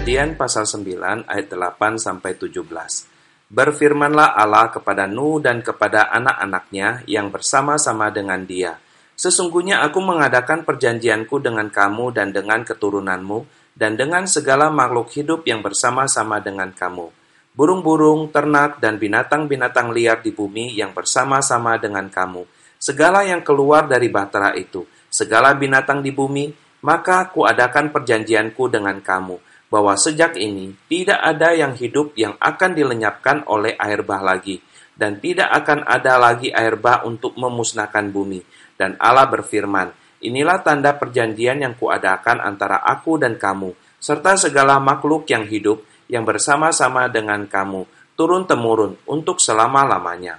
Kejadian pasal 9 ayat 8 sampai 17. Berfirmanlah Allah kepada Nuh dan kepada anak-anaknya yang bersama-sama dengan dia. Sesungguhnya aku mengadakan perjanjianku dengan kamu dan dengan keturunanmu dan dengan segala makhluk hidup yang bersama-sama dengan kamu. Burung-burung, ternak, dan binatang-binatang liar di bumi yang bersama-sama dengan kamu. Segala yang keluar dari bahtera itu, segala binatang di bumi, maka kuadakan perjanjianku dengan kamu bahwa sejak ini tidak ada yang hidup yang akan dilenyapkan oleh air bah lagi, dan tidak akan ada lagi air bah untuk memusnahkan bumi. Dan Allah berfirman, Inilah tanda perjanjian yang kuadakan antara aku dan kamu, serta segala makhluk yang hidup yang bersama-sama dengan kamu, turun-temurun untuk selama-lamanya.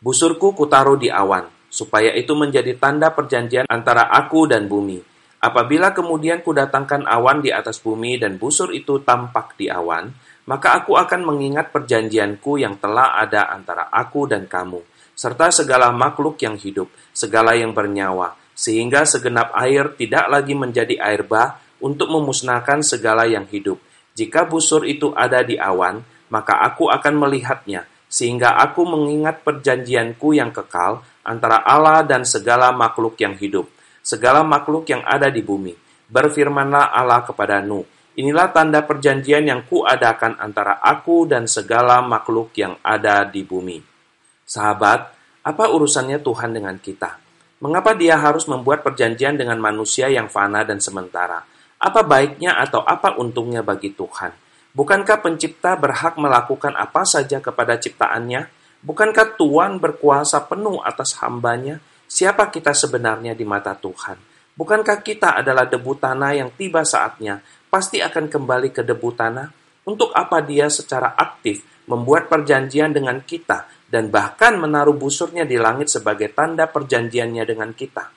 Busurku kutaruh di awan, supaya itu menjadi tanda perjanjian antara aku dan bumi Apabila kemudian kudatangkan awan di atas bumi dan busur itu tampak di awan, maka aku akan mengingat perjanjianku yang telah ada antara aku dan kamu, serta segala makhluk yang hidup, segala yang bernyawa, sehingga segenap air tidak lagi menjadi air bah untuk memusnahkan segala yang hidup. Jika busur itu ada di awan, maka aku akan melihatnya, sehingga aku mengingat perjanjianku yang kekal antara Allah dan segala makhluk yang hidup segala makhluk yang ada di bumi. Berfirmanlah Allah kepada Nuh, Inilah tanda perjanjian yang kuadakan antara aku dan segala makhluk yang ada di bumi. Sahabat, apa urusannya Tuhan dengan kita? Mengapa dia harus membuat perjanjian dengan manusia yang fana dan sementara? Apa baiknya atau apa untungnya bagi Tuhan? Bukankah pencipta berhak melakukan apa saja kepada ciptaannya? Bukankah Tuhan berkuasa penuh atas hambanya? Siapa kita sebenarnya di mata Tuhan? Bukankah kita adalah debu tanah yang tiba saatnya pasti akan kembali ke debu tanah? Untuk apa dia secara aktif membuat perjanjian dengan kita dan bahkan menaruh busurnya di langit sebagai tanda perjanjiannya dengan kita?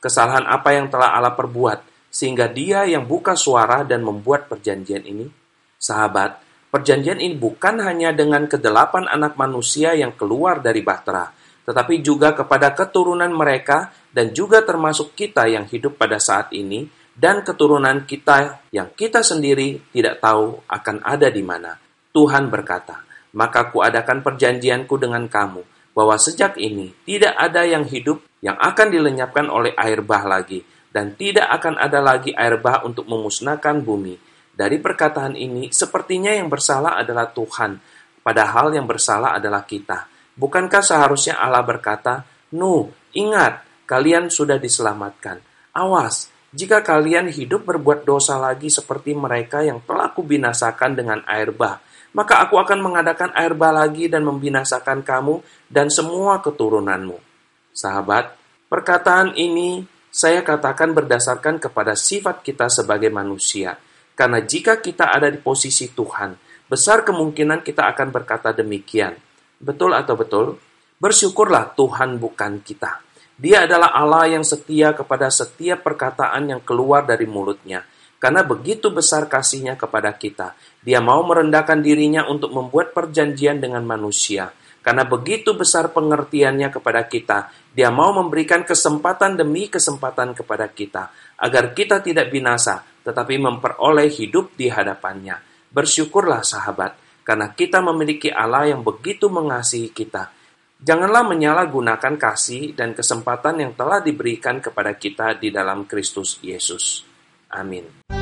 Kesalahan apa yang telah Allah perbuat sehingga dia yang buka suara dan membuat perjanjian ini? Sahabat, perjanjian ini bukan hanya dengan kedelapan anak manusia yang keluar dari bahtera, tetapi juga kepada keturunan mereka dan juga termasuk kita yang hidup pada saat ini dan keturunan kita yang kita sendiri tidak tahu akan ada di mana. Tuhan berkata, maka kuadakan perjanjianku dengan kamu, bahwa sejak ini tidak ada yang hidup yang akan dilenyapkan oleh air bah lagi, dan tidak akan ada lagi air bah untuk memusnahkan bumi. Dari perkataan ini, sepertinya yang bersalah adalah Tuhan, padahal yang bersalah adalah kita. Bukankah seharusnya Allah berkata, Nuh, ingat, kalian sudah diselamatkan. Awas, jika kalian hidup berbuat dosa lagi seperti mereka yang telah kubinasakan dengan air bah, maka aku akan mengadakan air bah lagi dan membinasakan kamu dan semua keturunanmu. Sahabat, perkataan ini saya katakan berdasarkan kepada sifat kita sebagai manusia. Karena jika kita ada di posisi Tuhan, besar kemungkinan kita akan berkata demikian. Betul atau betul? Bersyukurlah Tuhan bukan kita. Dia adalah Allah yang setia kepada setiap perkataan yang keluar dari mulutnya. Karena begitu besar kasihnya kepada kita, dia mau merendahkan dirinya untuk membuat perjanjian dengan manusia. Karena begitu besar pengertiannya kepada kita, dia mau memberikan kesempatan demi kesempatan kepada kita, agar kita tidak binasa, tetapi memperoleh hidup di hadapannya. Bersyukurlah sahabat, karena kita memiliki Allah yang begitu mengasihi kita. Janganlah menyalahgunakan kasih dan kesempatan yang telah diberikan kepada kita di dalam Kristus Yesus. Amin.